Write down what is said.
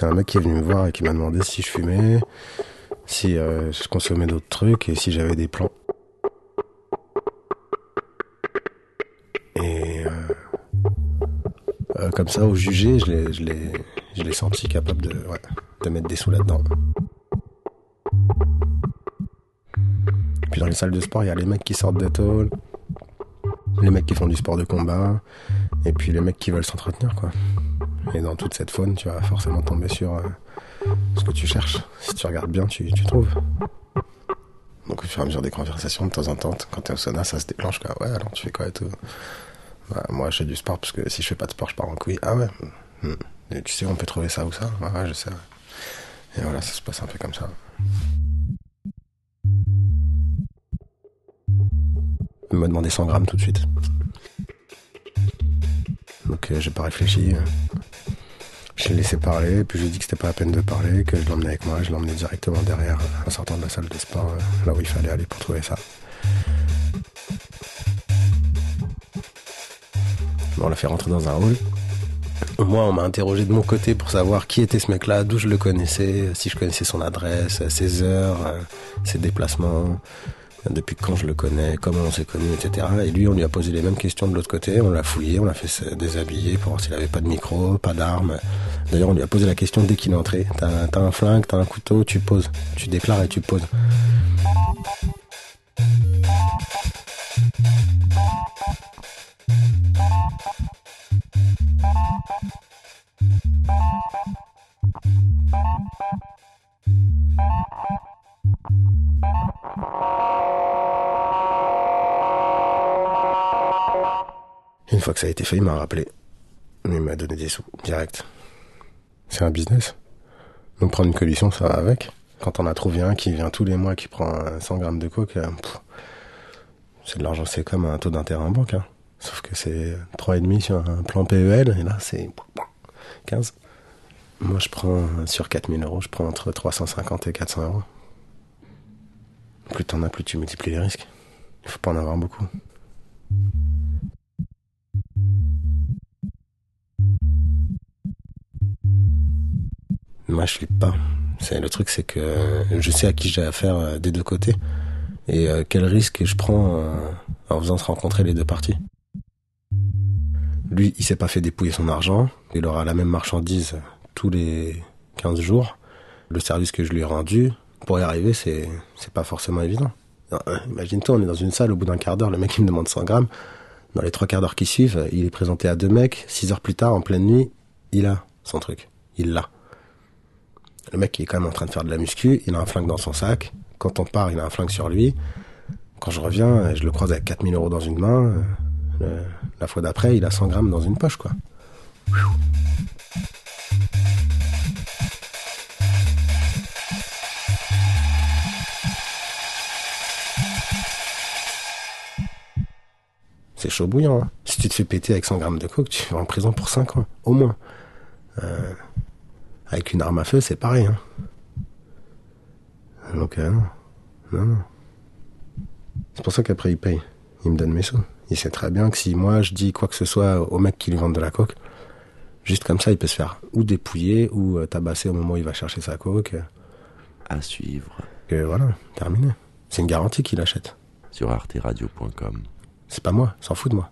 C'est un mec qui est venu me voir et qui m'a demandé si je fumais, si euh, je consommais d'autres trucs et si j'avais des plans. Et euh, euh, comme ça, au jugé, je l'ai, senti capable de, ouais, de mettre des sous là-dedans. Puis dans les salles de sport, il y a les mecs qui sortent de tôle, les mecs qui font du sport de combat, et puis les mecs qui veulent s'entretenir, quoi. Et dans toute cette faune, tu vas forcément tomber sur euh, ce que tu cherches. Si tu regardes bien, tu, trouves. Donc au fur et à mesure des conversations, de temps en temps, quand t'es au sauna, ça se déclenche, quoi. Ouais, alors tu fais quoi et tout? Bah, Moi, je fais du sport, parce que si je fais pas de sport, je pars en couille. Ah ouais hmm. Tu sais, on peut trouver ça ou ça? Ouais, ouais je sais. Et voilà, ça se passe un peu comme ça. Il m'a demandé 100 grammes tout de suite. Donc euh, j'ai pas réfléchi. Je l'ai laissé parler, puis je lui ai dit que c'était pas la peine de parler, que je l'emmenais avec moi, je l'emmenais directement derrière en sortant de la salle de sport, euh, là où il fallait aller pour trouver ça. On l'a fait rentrer dans un hall. Moi, on m'a interrogé de mon côté pour savoir qui était ce mec-là, d'où je le connaissais, si je connaissais son adresse, ses heures, euh, ses déplacements, depuis quand je le connais, comment on s'est connu, etc. Et lui, on lui a posé les mêmes questions de l'autre côté, on l'a fouillé, on l'a fait déshabiller pour voir s'il avait pas de micro, pas d'armes. D'ailleurs, on lui a posé la question dès qu'il est entré. T'as un flingue, t'as un couteau, tu poses. Tu déclares et tu poses. Une fois que ça a été fait, il m'a rappelé. Il m'a donné des sous, direct. C'est un business. Donc prendre une commission, ça va avec. Quand on a trouvé un qui vient tous les mois, qui prend 100 grammes de coke, euh, c'est de l'argent, c'est comme un taux d'intérêt en banque. Hein. Sauf que c'est 3,5 sur un plan PEL, et là c'est 15. Moi je prends, sur 4000 euros, je prends entre 350 et 400 euros. Plus t'en as, plus tu multiplies les risques. Il faut pas en avoir beaucoup. Moi, je flippe pas. C'est le truc, c'est que je sais à qui j'ai affaire euh, des deux côtés et euh, quel risque je prends euh, en faisant se rencontrer les deux parties. Lui, il s'est pas fait dépouiller son argent. Il aura la même marchandise tous les 15 jours. Le service que je lui ai rendu, pour y arriver, c'est c'est pas forcément évident. Imagine-toi, on est dans une salle, au bout d'un quart d'heure, le mec il me demande 100 grammes. Dans les trois quarts d'heure qui suivent, il est présenté à deux mecs. Six heures plus tard, en pleine nuit, il a son truc. Il l'a. Le mec il est quand même en train de faire de la muscu, il a un flingue dans son sac. Quand on part, il a un flingue sur lui. Quand je reviens, je le croise avec 4000 euros dans une main. la fois d'après, il a 100 grammes dans une poche, quoi. C'est chaud bouillant. Hein. Si tu te fais péter avec 100 grammes de coke, tu vas en prison pour 5 ans, au moins. Euh, avec une arme à feu, c'est pareil. Hein. Donc, euh, non. Non, non. C'est pour ça qu'après, il paye. Il me donne mes sous. Il sait très bien que si moi, je dis quoi que ce soit au mec qui lui vend de la coke, juste comme ça, il peut se faire ou dépouiller ou euh, tabasser au moment où il va chercher sa coke. À suivre. Et voilà, terminé. C'est une garantie qu'il achète. Sur arteradio.com. C'est pas moi, s'en fout de moi.